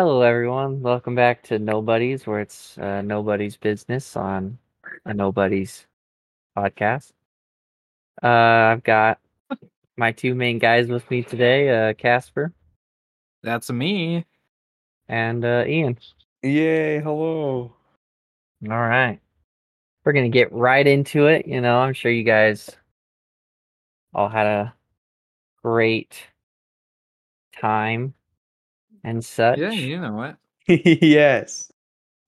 Hello, everyone. Welcome back to Nobody's, where it's uh, nobody's business on a nobody's podcast. Uh, I've got my two main guys with me today, uh, Kasper That's me. and uh, Ian. Yay, hello. All right, we're gonna get right into it. You know, I'm sure you guys all had a great time and such. Yeah, you know what? yes.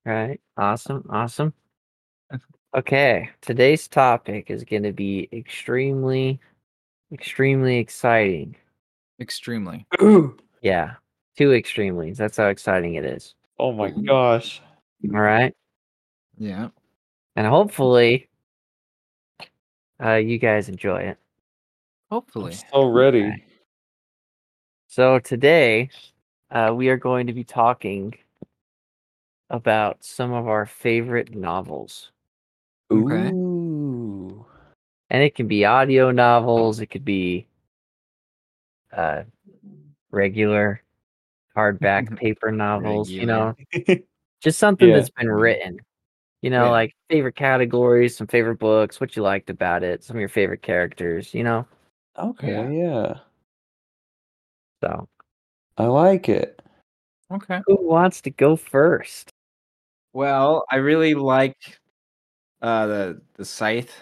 Right. Awesome. Awesome. Okay. Today's topic is going to be extremely, extremely exciting. Extremely. Yeah. Two extremely. That's how exciting it is. Oh my gosh. All right. Yeah. And hopefully, uh, you guys enjoy it. I'm Hopefully. so ready. Alright. So today, uh, we are going to be talking about some of our favorite novels. Okay. Ooh. and it can be audio novels it could be uh regular hardback paper novels you know just something Yeah. that's been written you know Yeah. like favorite categories some favorite books what you liked about it some of your favorite characters you know okay, Yeah. yeah. so I like it. Okay. who wants to go first Well, I really like uh the the Scythe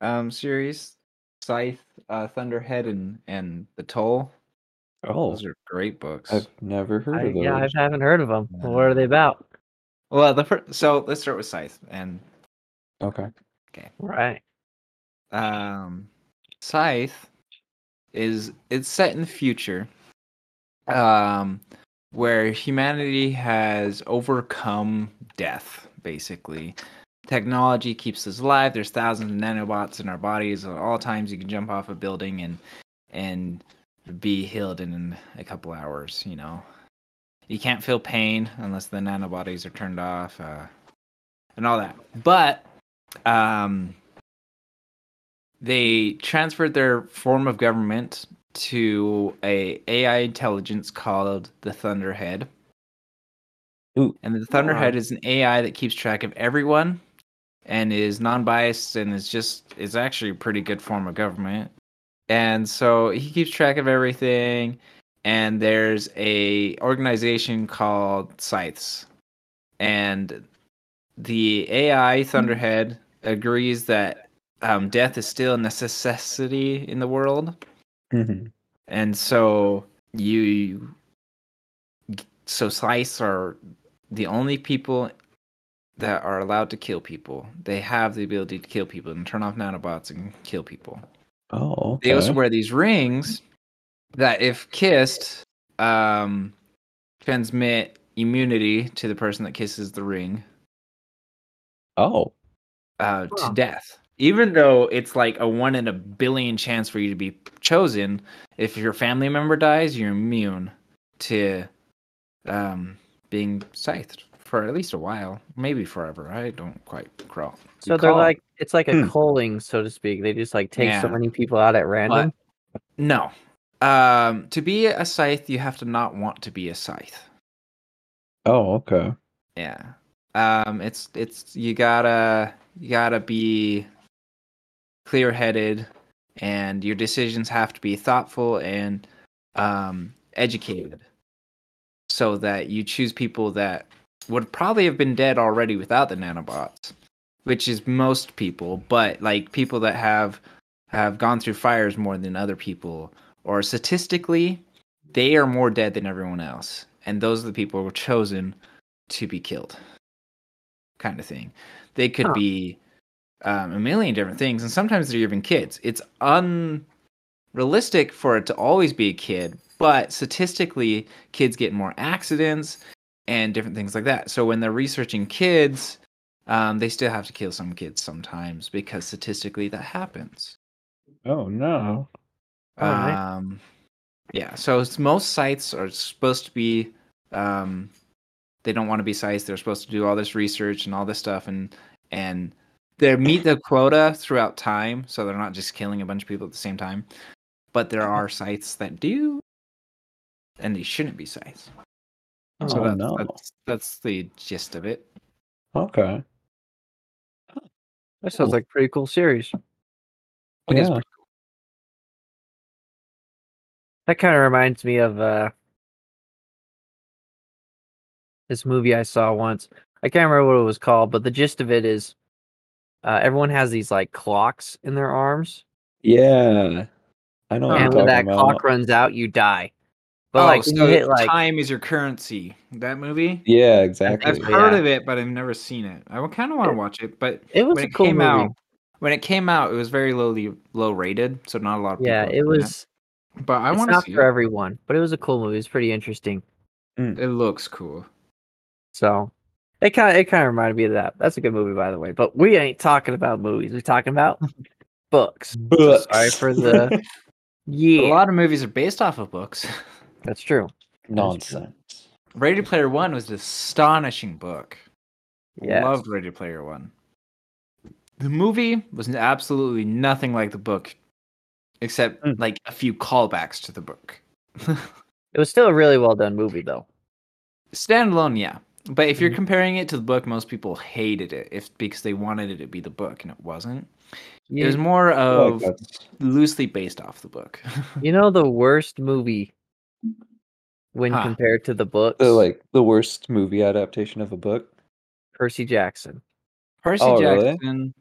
um series. Scythe, uh Thunderhead and and The Toll. Oh, Those are great books. I've never heard I, of those. yeah i haven't heard of them what are they about Well, the fir- so let's start with Scythe and Okay. Okay. right um Scythe is it's set in the future um where humanity has overcome death basically. Technology keeps us alive. There's thousands of nanobots in our bodies at all times. You can jump off a building and and be healed in a couple hours you know. You can't feel pain unless the nanobots are turned off uh, and all that. But um they transferred their form of government to a AI intelligence called the Thunderhead. Ooh. And the Thunderhead Wow. is an AI that keeps track of everyone and is non-biased and is just is actually a pretty good form of government. And so he keeps track of everything and there's a organization called Scythes. And the AI Thunderhead agrees that um, death is still a necessity in the world, Mhm. and so you, so Scythes are the only people that are allowed to kill people. They have the ability to kill people and turn off nanobots and kill people. Oh, okay. They also wear these rings that, if kissed, um, transmit immunity to the person that kisses the ring oh, uh, Huh. to death. Even though it's like a one in a billion chance for you to be chosen, if your family member dies, you're immune to um, being scythed for at least a while, maybe forever. I don't quite crawl. so they're recall. like it's like a Hmm. culling so to speak they just like take so many people out at random no. Um, to be a scythe, you have to not want to be a scythe. oh, okay. Yeah. Um it's it's you gotta you gotta be clear headed and your decisions have to be thoughtful and um educated so that you choose people that would probably have been dead already without the nanobots which is most people but like people that have have gone through fires more than other people or statistically they are more dead than everyone else and those are the people who were chosen to be killed kind of thing they could Huh. be um, a million different things and sometimes they're even kids it's unrealistic for it to always be a kid but statistically kids get more accidents and different things like that so when they're researching kids um, they still have to kill some kids sometimes because statistically that happens Oh no. Oh, um, yeah, so it's, most scythes are supposed to be, um, they don't want to be scythes. They're supposed to do all this research and all this stuff, and and they meet the quota throughout time, so they're not just killing a bunch of people at the same time. But there are scythes that do, and they shouldn't be scythes. So Oh, that's, no. that's that's the gist of it. Okay. That sounds like a pretty cool series. It is Yeah. pretty cool. That kind of reminds me of uh this movie I saw once. I can't remember what it was called, but the gist of it is uh, everyone has these like clocks in their arms, Yeah. I know what and when that talking clock runs out, you die. But oh, like so you hit like time is your currency. That movie. Yeah, exactly. I've exactly. heard Yeah. of it, but I've never seen it. I kind of want to watch it, but it was when a it cool came movie. out, when it came out, it was very lowly low rated, so not a lot of people. yeah, it seen was. But I it's want to not see for it. everyone, but it was a cool movie. It's pretty interesting. It looks cool. So it kind of it kind of reminded me of that. That's a good movie, by the way. But we ain't talking about movies. We're talking about books. Books. Sorry for the yeah. A lot of movies are based off of books. That's true. Nonsense. Ready Player One was an astonishing book. Yes. Loved Ready Player One. The movie was absolutely nothing like the book, except Mm. like a few callbacks to the book. It was still a really well done movie, though. Standalone, yeah. But if you're Mhm. comparing it to the book, most people hated it if because they wanted it to be the book and it wasn't. It was more of like that's- loosely based off the book. you know the worst movie when Huh. compared to the book. the like the worst movie adaptation of a book. Percy Jackson. Percy Oh, really? Jackson.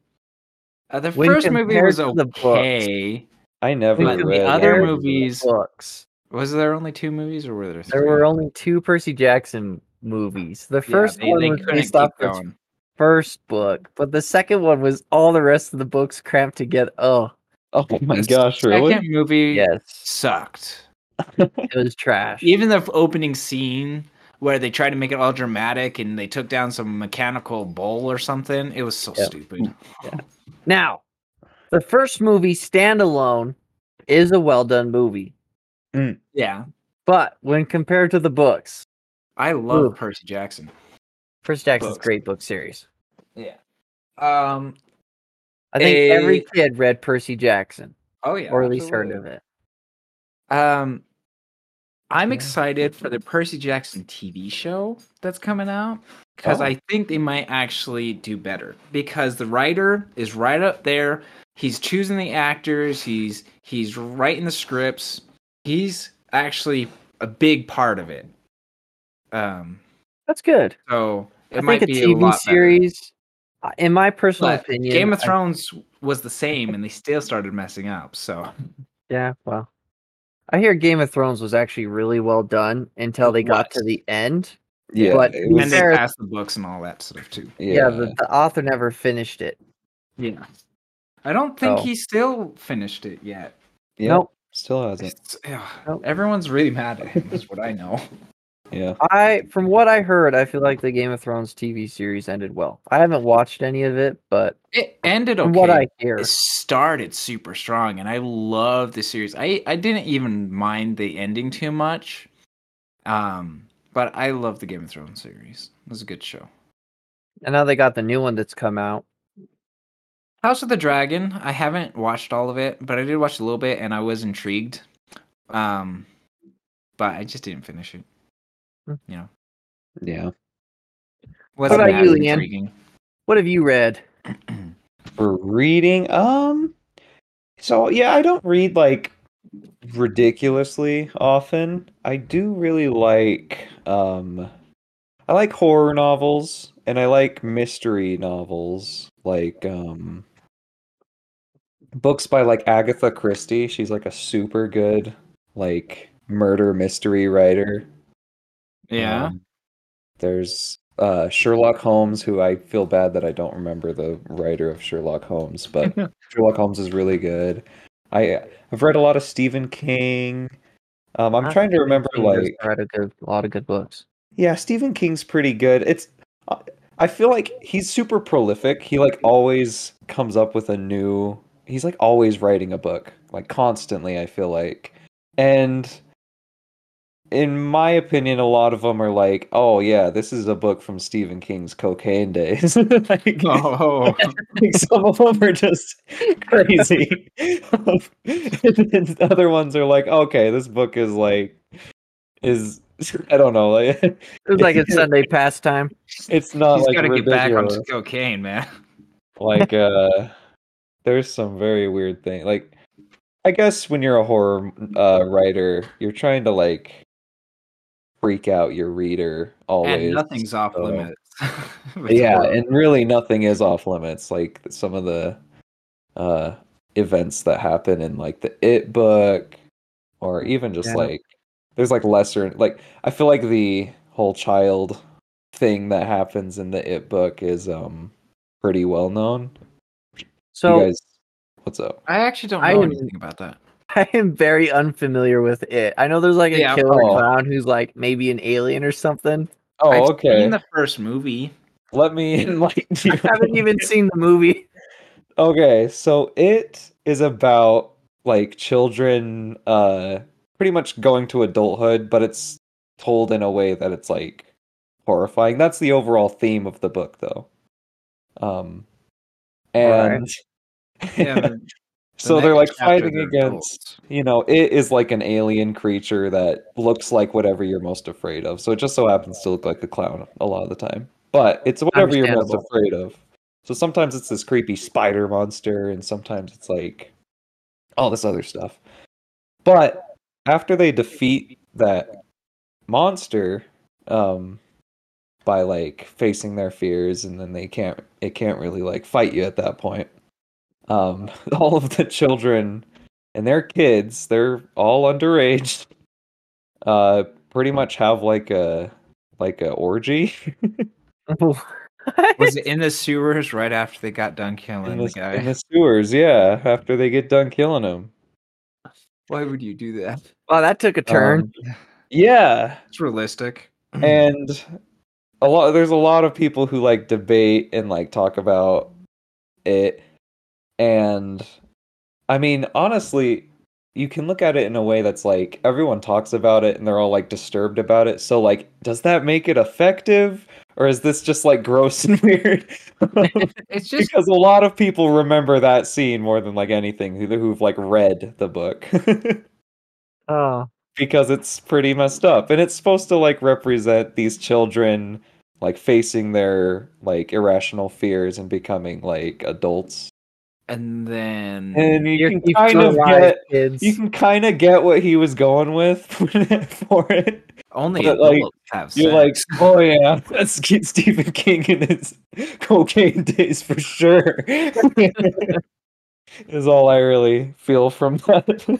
Uh, the When first movie was to the books. okay. I never But the other any compared of to the movies- books. Was there only two movies or were there three? There were only two Percy Jackson movies. The Yeah, first they- one they was couldn't based keep off the going. first book, but the second one was all the rest of the books cramped together. Oh, Oh my The gosh, second movie yes, sucked. it was trash. Even the opening scene where they tried to make it all dramatic and they took down some mechanical bowl or something, it was so Yep. stupid. Now, the first movie standalone is a well done movie, mm. Yeah. but when compared to the books, I love Ooh. Percy Jackson. Percy Jackson's Books. great book series. Yeah. Um I think A- every kid read Percy Jackson, oh yeah. or at least heard of it. Um, I'm Yeah. excited for the Percy Jackson TV show that's coming out because Oh. I think they might actually do better because the writer is right up there. He's choosing the actors. He's he's writing the scripts. He's actually a big part of it. Um, That's good. so it I might think a be TV a lot series, uh, in my personal But opinion, Game of I- Thrones was the same, and they still started messing up. So Yeah, well, I hear Game of Thrones was actually really well done until they got to the end. Yeah, But it to and they fair- passed the books and all that stuff too. Yeah, the, the author never finished it. Yeah. I don't think Oh. he still finished it yet. yeah, Nope. still hasn't. It's- ugh, Nope. Everyone's really mad at him, is what I know. Yeah, I, from what I heard, I feel like the Game of Thrones TV series ended well. I haven't watched any of it, but It ended okay. what I hear, It started super strong, and I love the series. I, I didn't even mind the ending too much. Um, but I love the Game of Thrones series. It was a good show. and now they got the new one that's come out. House of the Dragon. I haven't watched all of it, but I did watch a little bit, and I was intrigued. Um, but I just didn't finish it. You know, yeah. wasn't about you, Ian? intriguing. What have you read? For reading, um, so yeah, I don't read like ridiculously often. I do really like, um, I like horror novels and I like mystery novels, like um, books by like Agatha Christie. She's like a super good like murder mystery writer. Yeah. Um, there's uh, Sherlock Holmes, who I feel bad that I don't remember the writer of Sherlock Holmes, but Sherlock Holmes is really good. I I've read a lot of Stephen King. Um, I'm I trying to remember King like write a good, a lot of good books. yeah, Stephen King's pretty good. It's I- I feel like he's super prolific. He like always comes up with a new. He's like always writing a book, like constantly. I feel like, and in my opinion, a lot of them are like, "Oh yeah, this is a book from Stephen King's cocaine days." like, Oh, like, some of them are just crazy, and then other ones are like, "Okay, this book is like is I don't know. Like, it's, was like a Sunday pastime. it's not He's like got to get back on cocaine, man. like uh there's some very weird thing like i guess when you're a horror uh writer you're trying to like freak out your reader always And nothing's off so- limits. yeah and really nothing is off limits like some of the uh events that happen in like the it book or even just Yeah. like there's like lesser like i feel like the whole child thing that happens in the it book is um pretty well known So you guys what's up I actually don't know am- anything about that. I am very unfamiliar with it. I know there's like a Yeah, killer oh. clown who's like maybe an alien or something. oh I've okay Seen the first movie. let me enlighten you I haven't even seen the movie. okay so it is about like children uh pretty much going to adulthood but it's told in a way that it's like horrifying that's the overall theme of the book though um and Yeah, the- the so they're like fighting against adults. you know it is like an alien creature that looks like whatever you're most afraid of. So it just so happens to look like a clown a lot of the time. But it's whatever you're most afraid of. So sometimes it's this creepy spider monster and sometimes it's like all this other stuff. But after they defeat that monster um by like facing their fears and then they can't it can't really like fight you at that point um all of the children and their kids they're all underage uh pretty much have like a like a orgy Was it in the sewers right after they got done killing in the the, guy? in the sewers yeah after they get done killing him Why would you do that? Well, that took a turn. Um, yeah It's realistic. and a lot there's a lot of people who like debate and like talk about it and i mean honestly you can look at it in a way that's like everyone talks about it and they're all like disturbed about it. So like does that make it effective? Or is this just like gross and weird? It's just because a lot of people remember that scene more than like anything who, who've like read the book. Oh, because it's pretty messed up. And it's supposed to like represent these children like facing their like irrational fears and becoming like adults and then and you you're, can kind of alive, get kids. you can kind of get what he was going with for it only but, like, have you're like sex. oh yeah that's Ke- stephen king in his cocaine days for sure is all i really feel from that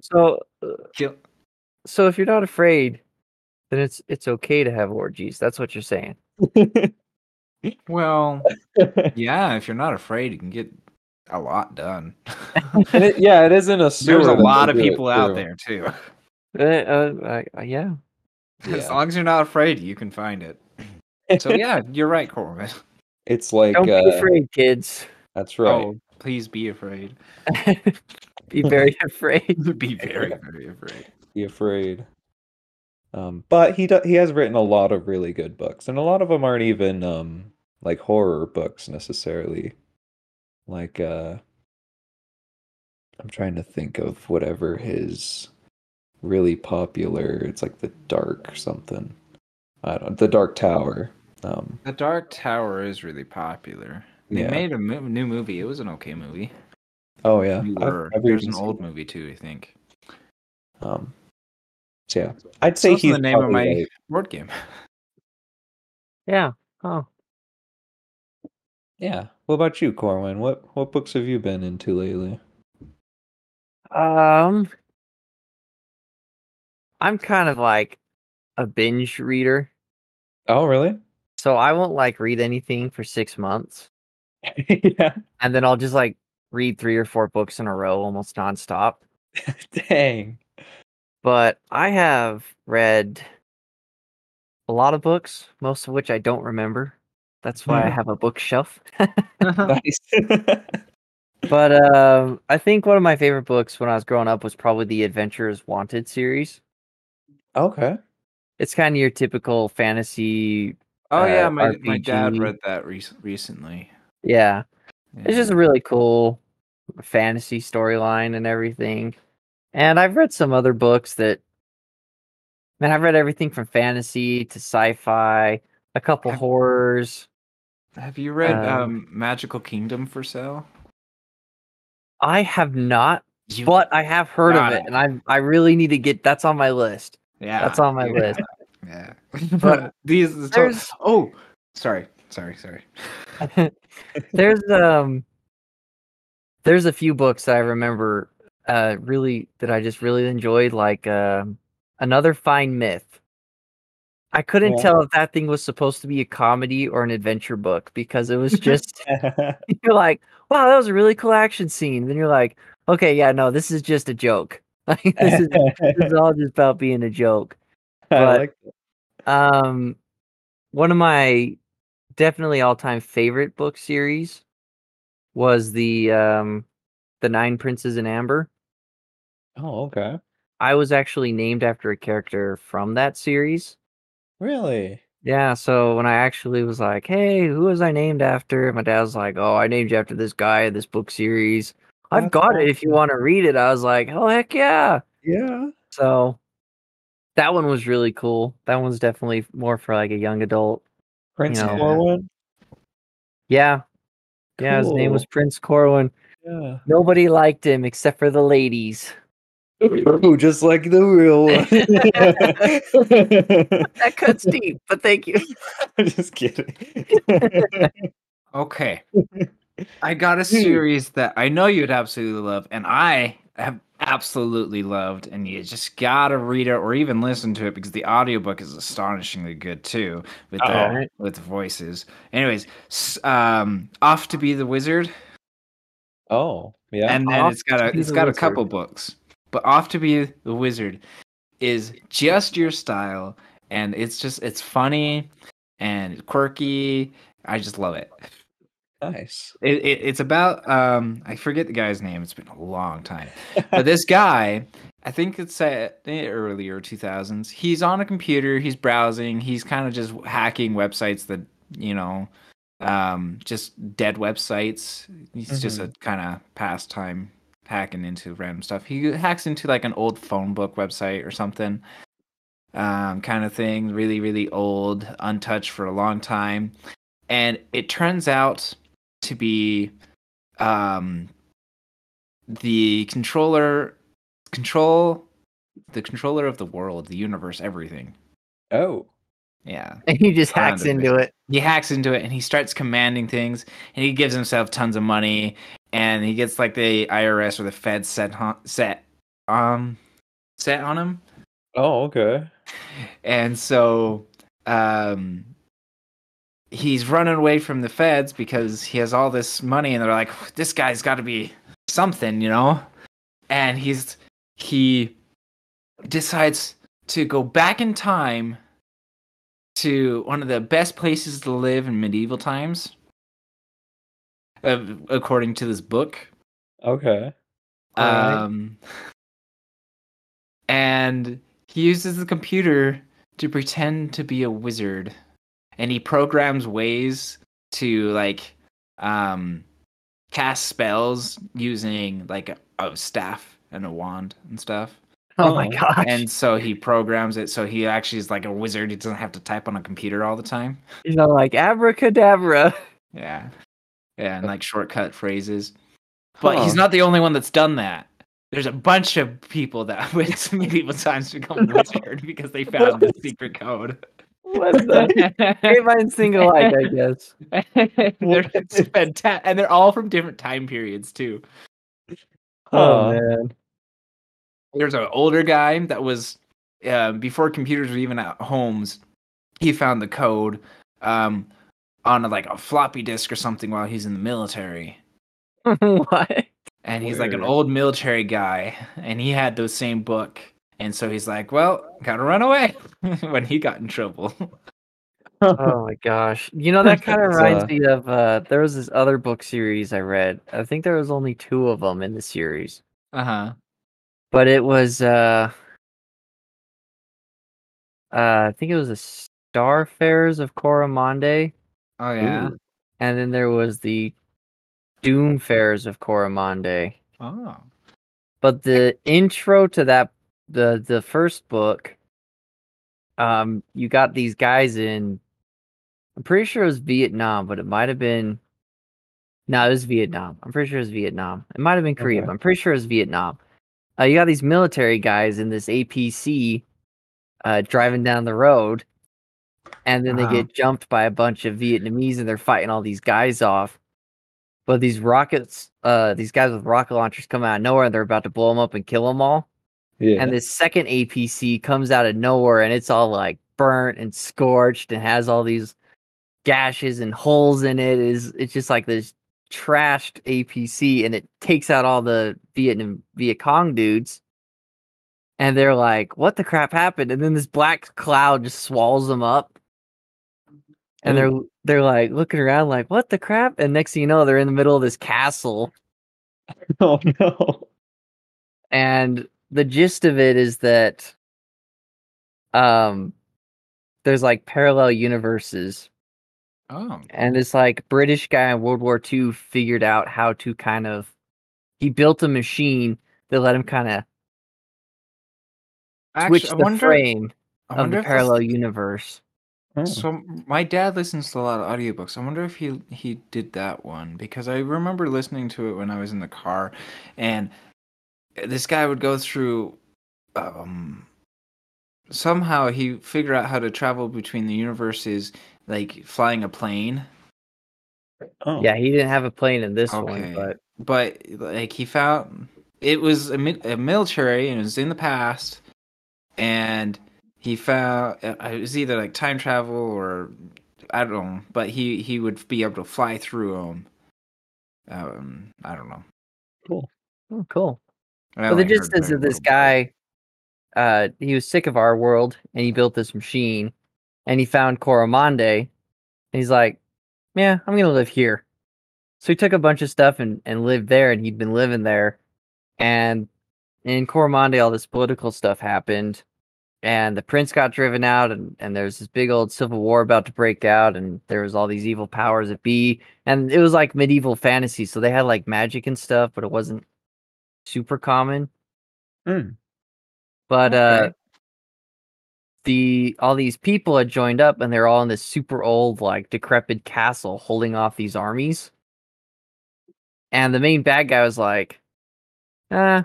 so, uh, so if you're not afraid, then it's it's okay to have orgies. That's what you're saying. Well, yeah, if you're not afraid, you can get a lot done. And it, yeah it isn't a sewer There's a lot of do it people out there too. Uh, uh, uh, yeah. As Yeah. long as you're not afraid, you can find it. So yeah, you're right, Corwin. It's like Don't be uh, afraid, kids. that's right. Oh, please be afraid. be very afraid. be very, very afraid. Be afraid. Um, but he do- he has written a lot of really good books, and a lot of them aren't even um like horror books necessarily. Like uh, I'm trying to think of whatever his really popular. It's like the Dark something. I don't. The Dark Tower. Um, The Dark Tower is really popular. They Yeah. made a mo- new movie. It was an okay movie. oh yeah. I've, I've There's an old it. movie too, I think. Um, so yeah, I'd say also he's the name of probably, my like- board game. Yeah. Oh. Yeah. What about you, Corwin? What what books have you been into lately? Um, I'm kind of like a binge reader, Oh, really? so I won't like read anything for six months, yeah. and then I'll just like read three or four books in a row, almost nonstop. Dang. But I have read a lot of books, most of which I don't remember. That's why I Hmm. have a bookshelf. Nice. But um, I think one of my favorite books when I was growing up was probably the Adventurers Wanted series. okay. It's kind of your typical fantasy. oh yeah, uh, my my dad read that re- recently. Yeah, it's just a really cool fantasy storyline and everything. And I've read some other books that Man, I've read everything from fantasy to sci-fi, a couple Have- horrors. Have you read Um, um, Magical Kingdom for sale? I have not, You, but I have heard of it, it. and I I really need to get that's on my list. yeah, That's on my yeah, list. Yeah, But these. So, There's oh, sorry, sorry, sorry. there's um there's a few books that I remember uh really that I just really enjoyed, like um another fine myth. I couldn't Yeah. tell if that thing was supposed to be a comedy or an adventure book because it was just you're like, wow, that was a really cool action scene. Then you're like, okay, yeah, no, this is just a joke. Like this is this is all just about being a joke. But- like Um, one of my definitely all-time favorite book series was the um the Nine Princes in Amber. Oh, okay. I was actually named after a character from that series. Really? Yeah, so when I actually was like, "Hey, who was I named after?" My dad was like, "Oh, I named you after this guy in this book series. I've That's got it if you want to read it." I was like, "Oh, heck yeah!" Yeah. So that one was really cool. That one's definitely more for like a young adult. Prince know. Corwin? Yeah, yeah. His name was Prince Corwin. Yeah. Nobody liked him except for the ladies. Ooh, just like the real one. That cuts deep, but thank you. I'm just kidding. Okay. I got a series that I know you'd absolutely love, and I have absolutely loved, and you just gotta read it or even listen to it because the audiobook is astonishingly good too with the Uh-oh. with the voices. Anyways, um, off to be the wizard, oh, yeah. and then Off it's got a Be it's the got a couple books, but off to be the wizard is just your style, and it's just it's funny and quirky. I just love it. nice. It, it, it's about um I forget the guy's name. It's been a long time. But this guy, I think it's at the earlier 2000s. He's on a computer, he's browsing, he's kind of just hacking websites that, you know, um just dead websites. He's just a kind of pastime hacking into random stuff. He hacks into like an old phone book website or something. Um kind of thing, really really old, untouched for a long time. And it turns out to be um the controller control the controller of the world the universe everything oh. yeah And he just hacks the into it. he hacks into it and he starts commanding things and he gives himself tons of money and he gets like the irs or the fed set on, set um set on him. Oh, okay. and so um he's running away from the feds because he has all this money and they're like this guy's got to be something you know? And he's he decides to go back in time to one of the best places to live in medieval times according to this book Okay. Alright. um, and he uses the computer to pretend to be a wizard, and he programs ways to like um, cast spells using like a, a staff and a wand and stuff. Oh my Oh. gosh. And so he programs it so he actually is like a wizard. He doesn't have to type on a computer all the time. He's all like abracadabra. Yeah. Yeah, and like shortcut phrases. But he's not the only one that's done that. There's a bunch of people that went to medieval times to become wizard because they found the secret code. What the great minds think alike, I guess. they're it's fanta- and they're all from different time periods too. Oh Huh. man. There's an older guy that was uh, before computers were even at homes. He found the code um, on like a floppy disk or something while he's in the military. what? and he's like an old military guy and he had those same book and so he's like well gotta run away when he got in trouble Oh my gosh. You know that kind of reminds uh, me of uh there was this other book series I read. I think there was only two of them in the series. uh-huh But it was uh uh I think it was the Starfares of Coramonde. Oh yeah Ooh. And then there was the Doomfarers of Coramonde. oh But the intro to that the the first book um, you got these guys in. I'm pretty sure it was Vietnam, but it might have been. No, it was Vietnam. I'm pretty sure it was Vietnam. It might have been Korea, Okay. but I'm pretty sure it was Vietnam. Uh, you got these military guys in this APC uh, driving down the road, and then Uh-huh. they get jumped by a bunch of Vietnamese, and they're fighting all these guys off. But these rockets, uh, these guys with rocket launchers come out of nowhere, and they're about to blow them up and kill them all. Yeah. And this second APC comes out of nowhere, and it's all like burnt and scorched, and has all these gashes and holes in it. Is it's just like this trashed APC, and it takes out all the Vietnam Viet Cong dudes. And they're like, "What the crap happened?" And then this black cloud just swallows them up. And they're they're like looking around, like, "What the crap?" And next thing you know, they're in the middle of this castle. oh no. and the gist of it is that um there's like parallel universes Oh, and this like british guy in world war ii figured out how to kind of he built a machine that let him kind of switch the wonder. frame of the parallel universe Oh. So my dad listens to a lot of audiobooks. I wonder if he he did that one because I remember listening to it when I was in the car, and this guy would go through. Um, somehow he figured out how to travel between the universes, like flying a plane. Oh. yeah he didn't have a plane in this Okay. one but But like he found it was a, a military and it was in the past, and he found uh, it was either like time travel or I don't know, but he he would be able to fly through them. Um, I don't know. Cool. oh, cool Well, the gist is that this guy, uh, he was sick of our world, and he built this machine, and he found Coramonde, and he's like, "Yeah, I'm gonna live here." So he took a bunch of stuff and and lived there, and he'd been living there, and in Coramonde, all this political stuff happened, and the prince got driven out, and and there's this big old civil war about to break out, and there was all these evil powers that be, and it was like medieval fantasy, so they had like magic and stuff, but it wasn't super common. Hmm. But uh the all these people had joined up and they're all in this super old, like decrepit castle holding off these armies. And the main bad guy was like, uh,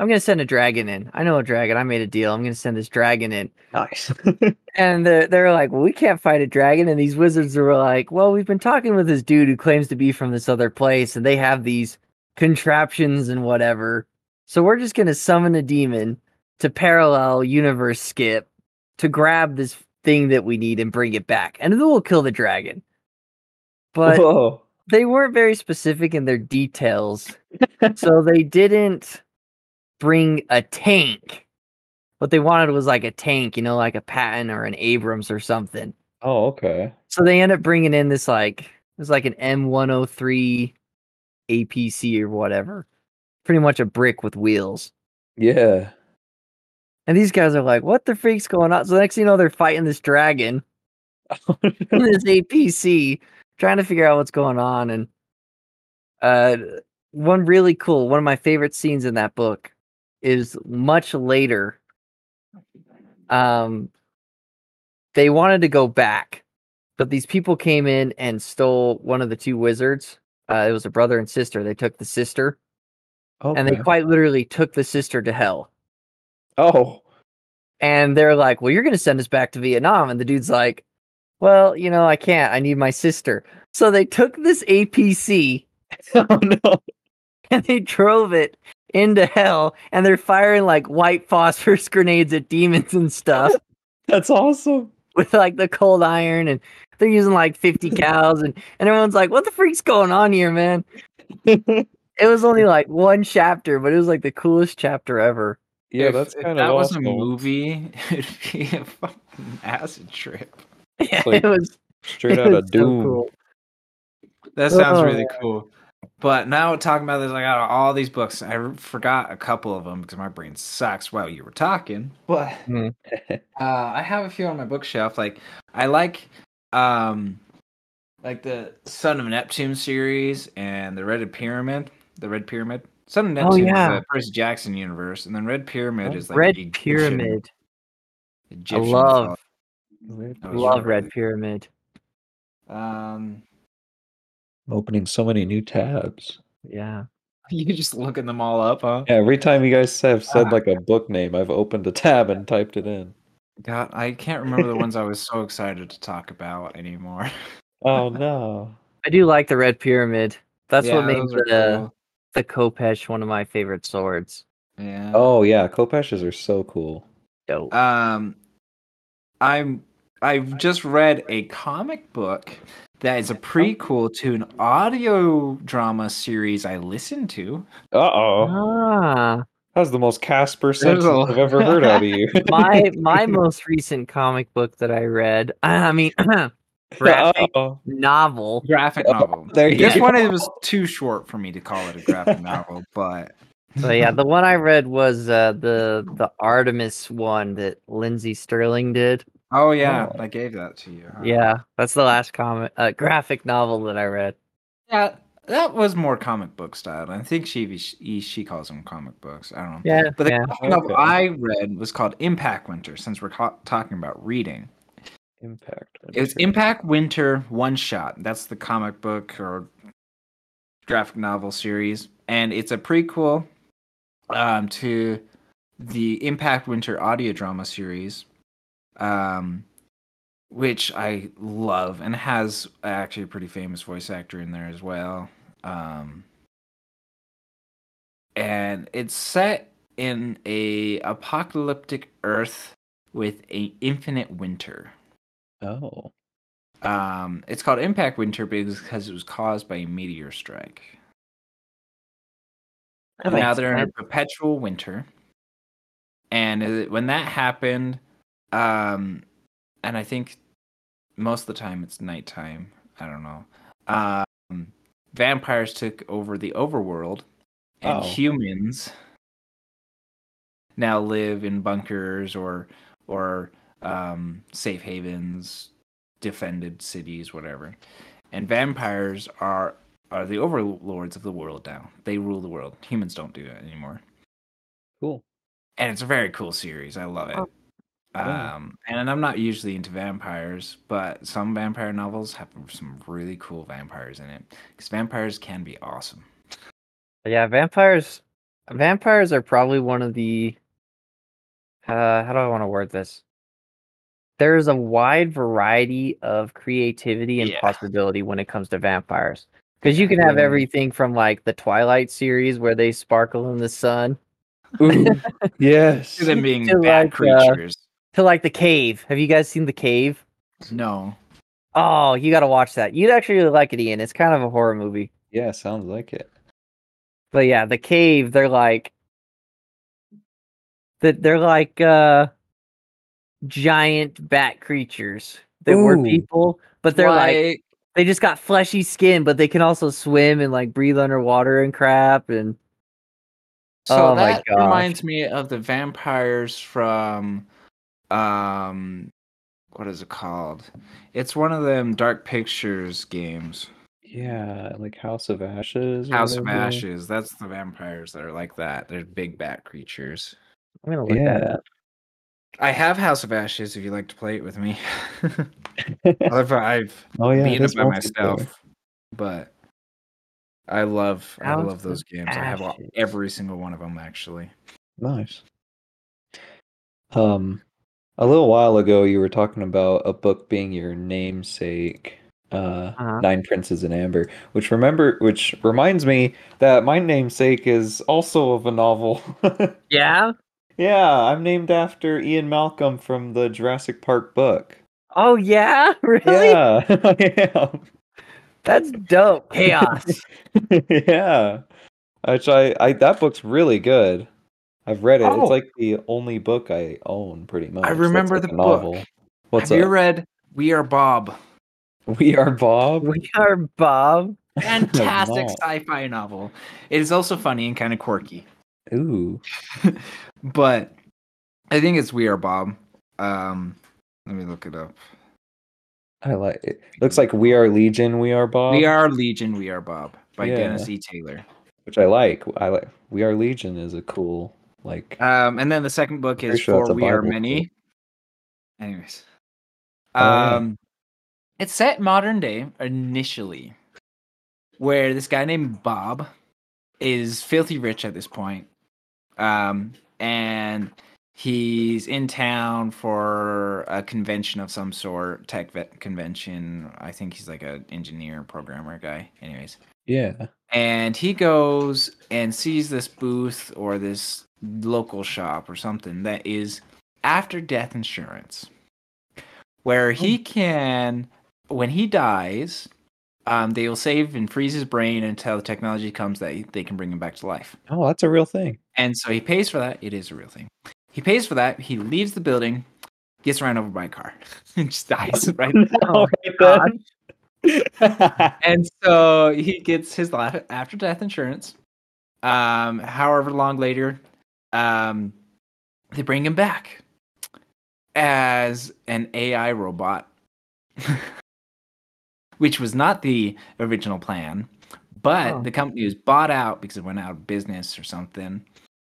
I'm gonna send a dragon in. I know a dragon, I made a deal. I'm gonna send this dragon in. Nice. And they're, they're like, well, we can't fight a dragon. And these wizards were like, well, we've been talking with this dude who claims to be from this other place, and they have these contraptions and whatever. So we're just going to summon a demon to parallel universe skip to grab this thing that we need and bring it back. And then we'll kill the dragon. But Whoa. they weren't very specific in their details. so they didn't bring a tank. What they wanted was like a tank, you know, like a Patton or an Abrams or something. Oh, okay. So they end up bringing in this like it was like an M103 APC or whatever. Pretty much a brick with wheels. Yeah. And these guys are like, "What the freak's going on?" So next thing you know, they're fighting this dragon this APC, trying to figure out what's going on. And uh, one really cool, one of my favorite scenes in that book is much later. Um, they wanted to go back, but these people came in and stole one of the two wizards. Uh, it was a brother and sister. They took the sister, okay. and they quite literally took the sister to hell. oh. And they're like, "Well, you're going to send us back to Vietnam." And the dude's like, "Well, you know, I can't. I need my sister." So they took this APC oh no. and they drove it into hell, and they're firing like white phosphorus grenades at demons and stuff That's awesome. with like the cold iron, and they're using like 50 cows, and and everyone's like, "What the freak's going on here, man?" It was only like one chapter, but it was like the coolest chapter ever. yeah, If- that's if kind of that awesome. was a movie. It'd be a fucking acid trip. Yeah, like it was Straight it out was of so Doom. cool. That sounds Oh, really cool. But now talking about this, I got all these books. I forgot a couple of them because my brain sucks while you were talking. But Mhm. uh, I have a few on my bookshelf. Like I like, um, like the Son of Neptune series and the Red Pyramid. The Red Pyramid. Son of Neptune Oh, Neptune yeah. is the Percy Jackson universe, and then Red Pyramid is like Red Egyptian- Pyramid. I love. Love Red. Pyramid. Um, I'm opening so many new tabs. Yeah. you just looking them all up, huh? Yeah, every time you guys have said Ah. like a book name, I've opened a tab and typed it in. God, I can't remember the ones I was so excited to talk about anymore. Oh no. I do like the Red Pyramid. That's Yeah, what made the cool. the khopesh one of my favorite swords. Yeah. Oh yeah, Khopeshes are so cool. Dope. Um, I'm I've just read a comic book that is a prequel to an audio drama series I listened to. Uh oh. ah, That's the most Kasper There's sentence a- I've ever heard out of you. my my most recent comic book that I read. I mean, graphic Uh-oh. novel. Graphic Oh, novel. there you This go. one it was too short for me to call it a graphic novel, but So yeah, the one I read was uh, the the Artemis one that Lindsey Stirling did. Oh yeah, Oh. I gave that to you. huh? Yeah, that's the last comic uh, graphic novel that I read. Yeah, that was more comic book style. I think she she, calls them comic books. I don't know. Yeah, But the yeah. novel Okay. I read was called Impact Winter. Since we're ca- talking about reading, Impact. it was Impact Winter one shot. That's the comic book or graphic novel series, and it's a prequel um, to the Impact Winter audio drama series, um, which I love and has actually a pretty famous voice actor in there as well. Um, and it's set in a apocalyptic Earth with a infinite winter. Oh. Um, it's called Impact Winter because it was caused by a meteor strike. Now they're in a perpetual winter, and when that happened, um, and I think most of the time it's nighttime. I don't know. Um, vampires took over the overworld, and Oh. humans now live in bunkers or or um, safe havens, defended cities, whatever. And vampires are are the overlords of the world now. They rule the world. Humans don't do that anymore. Cool. And it's a very cool series. I love it. Yeah. Um, and I'm not usually into vampires, but some vampire novels have some really cool vampires in it because vampires can be awesome. Yeah, vampires. Vampires are probably one of the. Uh, how do I want to word this? There's a wide variety of creativity and Yeah. possibility when it comes to vampires. Because you can have everything from like the Twilight series where they sparkle in the sun Ooh, yes. To them being To bad like, uh, creatures. To like the cave. Have you guys seen the cave? no. Oh, you got to watch that. You'd actually really like it, Ian. It's kind of a horror movie. Yeah, sounds like it. But yeah, the cave, they're like that they're like uh giant bat creatures that were people, but they're like they just got fleshy skin, but they can also swim and like breathe underwater and crap and So Oh that reminds me of the vampires from um what is it called? It's one of them Dark Pictures games. Yeah, like House of Ashes. House of. Ashes. That's the vampires that are like that. They're big bat creatures. I'm gonna look at that up. I have House of Ashes if you'd like to play it with me. I've, I've oh yeah, beaten it is it by myself, but I love I love those of games. I have all, every single one of them actually. Nice. Um, a little while ago, you were talking about a book being your namesake, uh, Uh-huh. Nine Princes in Amber, which remember, which reminds me that my namesake is also of a novel. Yeah? yeah, I'm named after Ian Malcolm from the Jurassic Park book. Oh yeah? Really? Yeah, I am. That's dope. Chaos. yeah, which I, I that book's really good. I've read it. Oh. It's like the only book I own, pretty much. I remember like the a book. novel. What's have you read We Are Bob? We are Bob. we are Bob. Fantastic sci-fi novel. It is also funny and kind of quirky, Ooh, but I think it's We Are Bob. Um, let me look it up. I like it. Looks like We Are Legion. We are Bob. We Are Legion. We Are Bob by Yeah. Dennis E. Taylor. which I like. I like. We Are Legion is a cool like. Um, and then the second book is sure For We Are Many. quote. Anyways, Oh. Um, it's set modern day initially, where this guy named Bob is filthy rich at this point, um, and he's in town for a convention of some sort, tech vet convention. I think he's like an engineer, programmer guy. Anyways, Yeah. and he goes and sees this booth or this local shop or something that is after death insurance where he can when he dies um, they will save and freeze his brain until the technology comes that they can bring him back to life Oh, that's a real thing. and so he pays for that it is a real thing he pays for that he leaves the building gets ran over by a car and just dies right Oh, right then. and so he gets his life after death insurance. Um, however long later, um, they bring him back as an AI robot, which was not the original plan. But Oh. the company was bought out because it went out of business or something,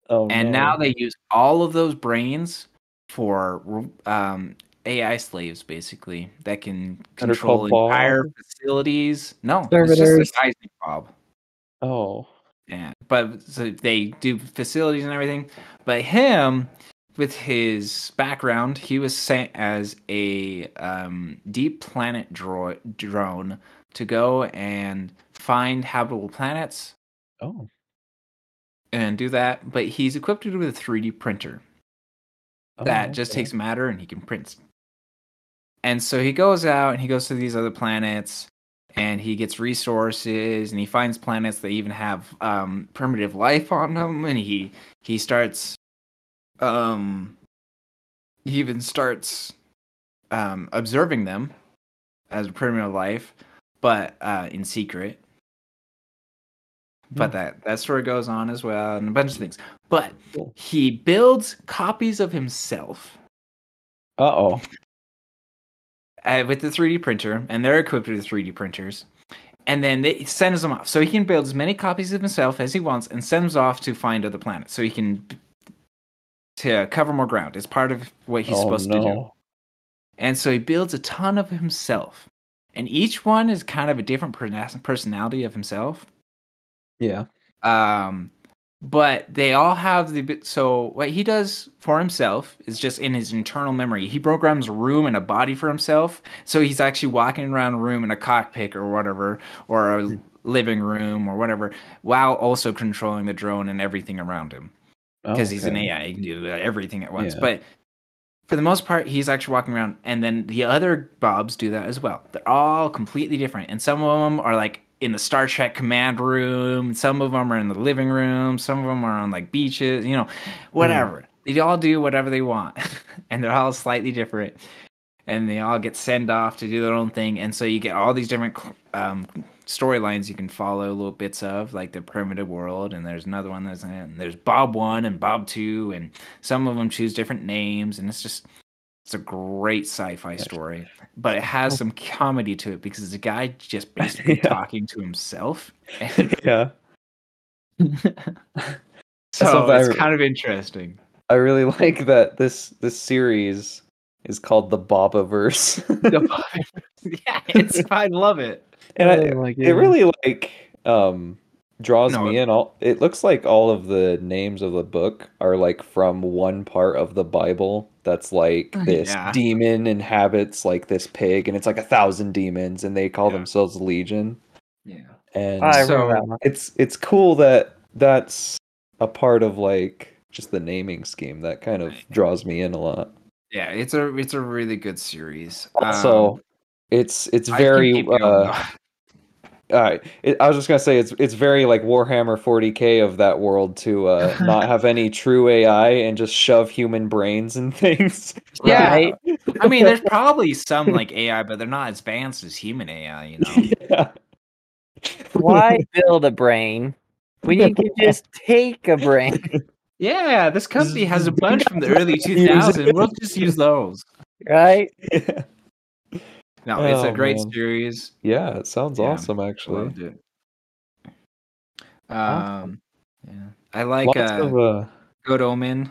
oh, and no. now they use all of those brains for um, AI slaves, basically that can control entire Bob? facilities. No, it's Servitors. just the guy's Bob. Oh. Yeah, but so they do facilities and everything. But him, with his background, he was sent as a um, deep planet dro- drone to go and find habitable planets Oh. and do that. But he's equipped with a 3D printer. that Oh, just okay. takes matter and he can print. And so he goes out and he goes to these other planets and he gets resources and he finds planets that even have um, primitive life on them and he he starts um he even starts um observing them as primitive life but uh in secret but Hmm. that that story goes on as well and a bunch of things but he builds copies of himself Uh oh. Uh, with the 3D printer, and they're equipped with 3D printers. And then they sends them off, so he can build as many copies of himself as he wants, and sends off to find other planets, so he can to cover more ground. It's part of what he's oh, supposed no. to do. And so he builds a ton of himself, and each one is kind of a different personality of himself. Yeah. Um, but they all have the. So what he does for himself is just in his internal memory. He programs a room and a body for himself. So he's actually walking around a room in a cockpit or whatever, or a hmm. living room or whatever, while also controlling the drone and everything around him oh, because he's an AI. He can do everything at once. Yeah. But for the most part, he's actually walking around, and then the other Bobs do that as well. They're all completely different, and some of them are like in the Star Trek command room. Some of them are in the living room. Some of them are on like beaches. You know, whatever. They all do whatever they want, and they're all slightly different. And they all get sent off to do their own thing, and so you get all these different um, storylines you can follow little bits of, like the primitive world, and there's another one that's and there's Bob one and Bob two, and some of them choose different names, and it's just it's a great sci-fi story, but it has some comedy to it because the guy just basically Yeah. talking to himself. yeah. so I it's kind of interesting. I really like that this this series is called the Bobiverse. yeah, it's I love it. and I, Oh my it really like um draws No, me in all it looks like all of the names of the book are like from one part of the bible that's like this Yeah. demon inhabits like this pig and it's like a thousand demons and they call Yeah. themselves legion Yeah. and I So- remember that one. it's it's cool that that's a part of like just the naming scheme that kind of draws me in a lot Yeah, it's a it's a really good series. also Um, it's it's very keep going, uh though. All right. It, I was just gonna say it's it's very like Warhammer 40k of that world to uh, not have any true AI and just shove human brains and things. Yeah. Right? I mean, there's probably some like AI, but they're not as advanced as human AI. You know. yeah. Why build a brain when you can just take a brain? Yeah, this company has a bunch from the early 2000s. We'll just use those. Right? yeah. No, it's a Oh, great man. series. Yeah, it sounds Yeah, awesome actually. Loved it. Awesome. Um, yeah, I like Lots uh, of uh Good Omen.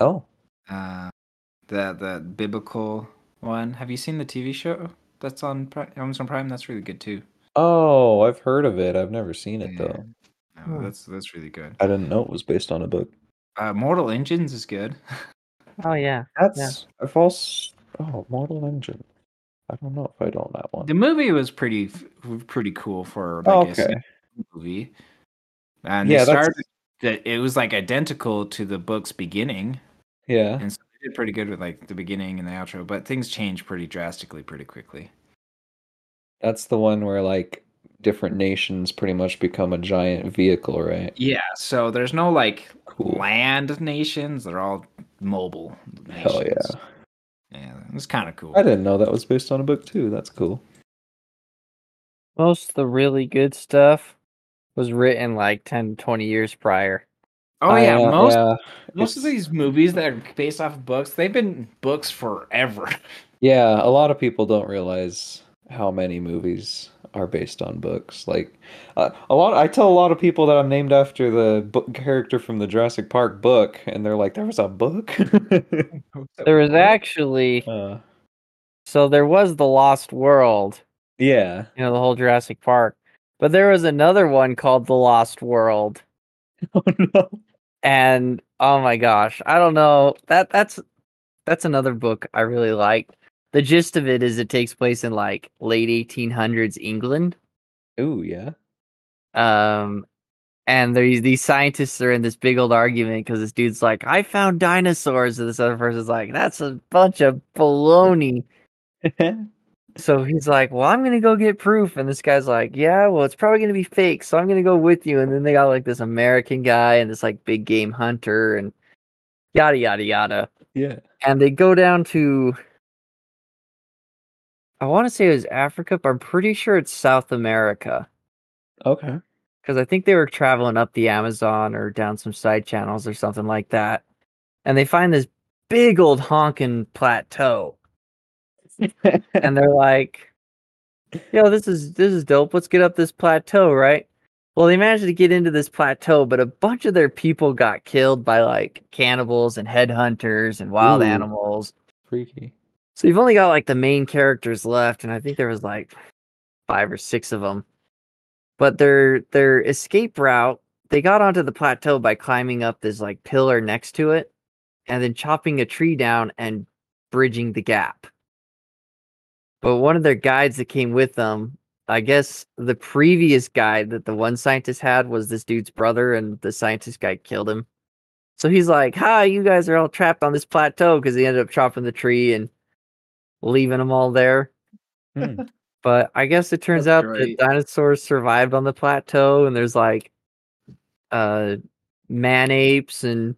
oh Uh, the the biblical one. Have you seen the TV show that's on Pri- Amazon Prime? That's really good too. Oh, I've heard of it. I've never seen it though. No, Hmm. that's that's really good. I didn't know it was based on a book. Uh, Mortal Engines is good. Oh yeah. That's I've also oh Mortal Engine. I don't know if I'd own that one. The movie was pretty pretty cool for like Oh, a okay. CG movie. And Yeah, they started that it was like identical to the book's beginning, Yeah. and so they did pretty good with like the beginning and the outro. But things changed pretty drastically, pretty quickly. That's the one where like different nations pretty much become a giant vehicle, right? Yeah, so there's no like Cool. land nations; they're all mobile. Nations. Hell yeah. Yeah, it's kind of cool. I didn't know that was based on a book too. That's cool. Most of the really good stuff was written like 10, 20 years prior. Oh yeah, uh, most yeah, most of these movies that are based off of books, they've been books forever. Yeah, a lot of people don't realize how many movies are based on books. Like uh, a lot I tell a lot of people that I'm named after the book character from the Jurassic Park book and they're like there was a book? There was actually uh, so there was the Lost World, yeah. you know, the whole Jurassic Park. But there was another one called The Lost World. Oh no. And oh my gosh, I don't know. That that's that's another book I really like. The gist of it is it takes place in like late 1800s England. Ooh, yeah. Um and these these scientists are in this big old argument because this dude's like, I found dinosaurs, and this other person's like, that's a bunch of baloney. So he's like, Well, I'm gonna go get proof. And this guy's like, Yeah, well, it's probably gonna be fake, so I'm gonna go with you. And then they got like this American guy and this like big game hunter and yada yada yada. yeah. And they go down to I want to say it was Africa, but I'm pretty sure it's South America. Okay. Because I think they were traveling up the Amazon or down some side channels or something like that. And they find this big old honking plateau. and they're like, "Yo, this is this is dope. Let's get up this plateau, right?" Well, they managed to get into this plateau, but a bunch of their people got killed by like cannibals and headhunters and wild Ooh. animals. Freaky. So you've only got like the main characters left, and I think there was like five or six of them. But their their escape route, they got onto the plateau by climbing up this like pillar next to it, and then chopping a tree down and bridging the gap. But one of their guides that came with them, I guess the previous guide that the one scientist had was this dude's brother, and the scientist guy killed him. So he's like, "Hi, you guys are all trapped on this plateau," because he ended up chopping the tree and leaving them all there. Hmm. But I guess it turns That's out great. that dinosaurs survived on the plateau, and there's like uh man apes and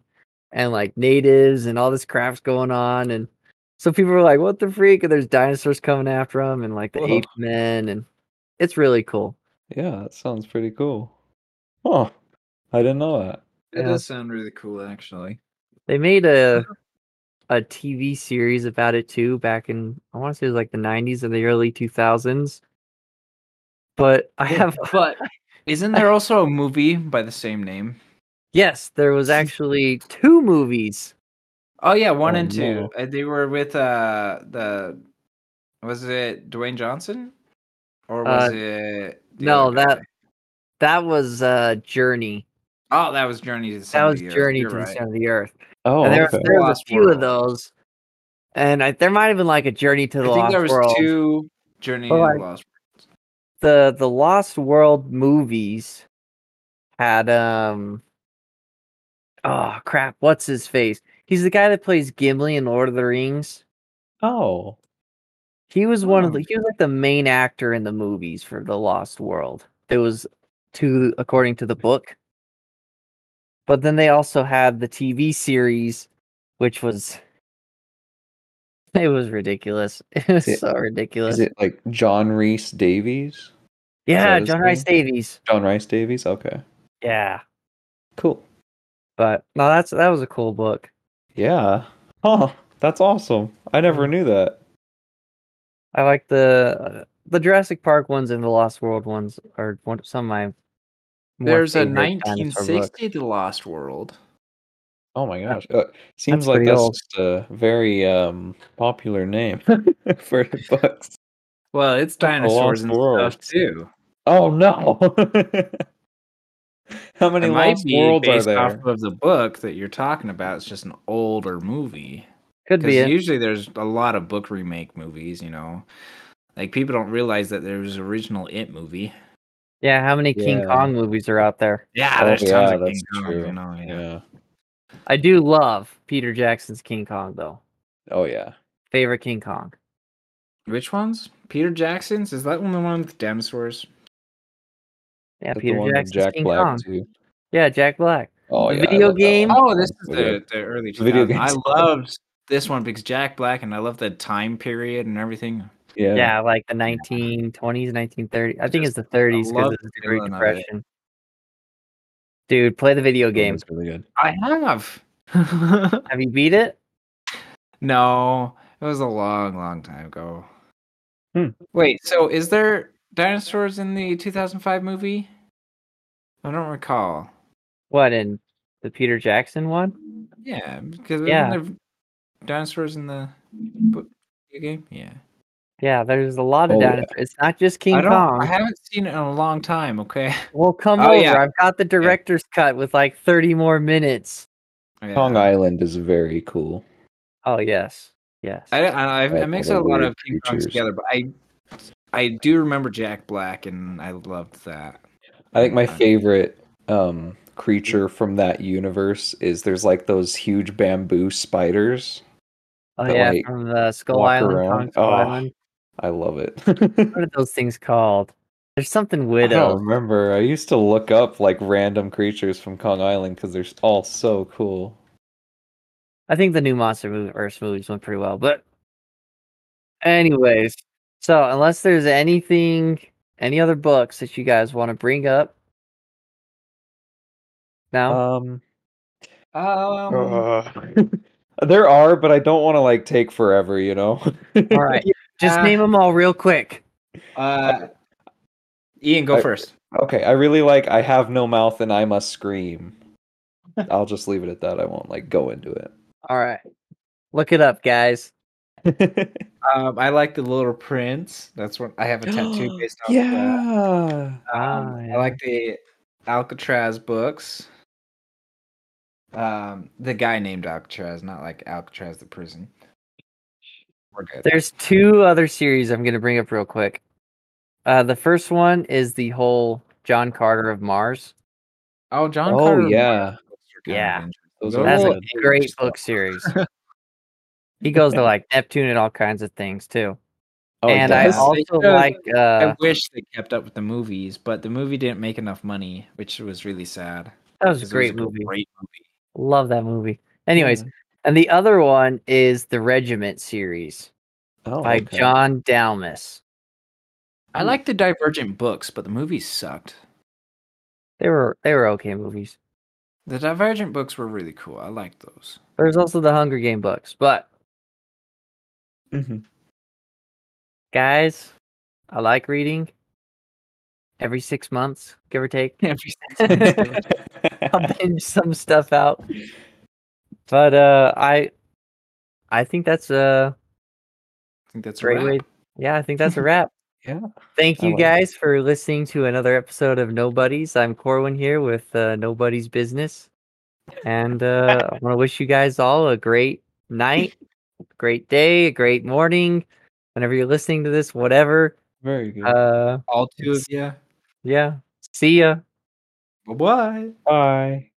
and like natives and all this crap's going on, and so people were like, "What the freak?" And there's dinosaurs coming after them, and like the Whoa. ape men, and it's really cool. Yeah, that sounds pretty cool. Oh, I didn't know that. It Yeah. does sound really cool, actually. They made a a TV series about it too back in I want to say it was like the 90s or the early 2000s. But I have But isn't there also a movie by the same name? yes, there was actually two movies. Oh yeah, one Oh, and two. no. Uh, they were with uh the was it Dwayne Johnson or was Uh, it the no, guy? that that was uh Journey. oh that was Journey to the That was of the Earth. Journey to the right. Center of the Earth. Oh, and there, okay. there was a few of those. And I, there might have been like a Journey to the lost world. I think Lost there was World. two Journey to like, the Lost. World. the the Lost World movies had um oh crap, what's his face? He's the guy that plays Gimli in Lord of the Rings. Oh, He was one of Oh. the he was like the main actor in the movies for the Lost World. It was to according to the book. But then they also had the TV series, which was it was ridiculous. It was it- so ridiculous. is it like John Rhys-Davies? yeah, John Rice? Davies. John Rice Davies. Okay, Yeah. cool. But no, that's that was a cool book. Yeah. Huh. That's awesome. I never knew that. I like the uh, the Jurassic Park ones and the Lost World ones are one some of my There's a favorite dinosaur books. 1960 The Lost World. Oh my gosh. Uh, seems That's like that's old. just a very um popular name for books. Well, it's dinosaurs Lost and Worlds. stuff too. Oh no. How many It might lost be worlds are there? off of the book that you're talking about. It's just an older movie. Could be it. usually there's a lot of book remake movies, you know. Like people don't realize that there was original It movie. Yeah, how many King Yeah. Kong movies are out there? Yeah, Oh, there's tons of King that's Kong, true. you know. Yeah. Yeah. I do love Peter Jackson's King Kong though. Oh yeah. Favorite King Kong. Which ones? Peter Jackson's? Is that one the one with dinosaurs? Yeah, That's the Peter one with Jackson's Jack King Black Kong. too. Yeah, Jack Black. Oh The yeah. I video love that game? one. Oh, this is So the, the early The video 2000s. I games. loved this one because Jack Black and I love the time period and everything. Yeah. Yeah, like the 1920s, 1930s. I think it's the 30s because love it's the the Great feeling of it. Depression. Dude, play the video That game. was really good. I have. Have you beat it? no, it was a long, long time ago. Hmm. Wait, so is there dinosaurs in the 2005 movie? I don't recall. What in the Peter Jackson one? Yeah, because Yeah. yeah. there dinosaurs in the game? Yeah. Yeah, there's a lot of Oh, yeah. It's not just King I Kong. I haven't seen it in a long time, okay? Well, come Oh, over. yeah. I've got the director's cut with like 30 more minutes. Yeah. Kong Island is very cool. Oh yes, yes. I, I, I, Right, I mix a lot of King Kongs together, but I I do remember Jack Black and I loved that. I think my Uh, favorite um creature from that universe is there's like those huge bamboo spiders. oh that, yeah, like, from the Skull Island. Kong Skull Oh, Island. I love it. What are those things called? There's something I don't widow. remember. I used to look up like random creatures from Kong Island because they're all so cool. I think the new Monster Universe movies went pretty well, but anyways, so unless there's anything, any other books that you guys want to bring up, now, Um, Um, uh, there are, but I don't want to like take forever. You know. all right, just uh, name them all real quick. uh, Ian, go I- first. Okay, I really like I have no mouth and I must scream. I'll just leave it at that. I won't like go into it. All right, look it up, guys. Um, I like the Little Prince. That's what I have a tattoo based on. of that. yeah. Ah, Um, yeah. I like the Alcatraz books. Um, the guy named Alcatraz, not like Alcatraz the prison. We're good. There's two other series I'm going to bring up real quick. Uh, the first one is the whole John Carter of Mars. Oh, John Oh Carter. yeah. books are kind of Yeah. Those Those That's are a great book series. he goes to like Neptune and all kinds of things too. Oh, and. I also They should. like I uh, wish they kept up with the movies, but the movie didn't make enough money, which was really sad. that was a 'cause it great movie. Great movie. Love that movie. Anyways, Yeah. And the other one is the Regiment series Oh, by okay. John Dalmas. I like the Divergent books, but the movies sucked. They were they were okay movies. The Divergent books were really cool. I liked those. There's also the Hunger Game books, but Mhm. guys, I like reading. Every six months, give or take. I'll binge some stuff out. But uh I I think that's a I think that's great right. way. Yeah, I think that's a wrap. Yeah. Thank you like guys for listening to another episode of No Buddies. I'm Corwin here with uh, Nobody's Business. And uh, I want to wish you guys all a great night, great day, a great morning, whenever you're listening to this, whatever. Very good. Uh, All two of you. yeah. See ya. Bye bye. Bye.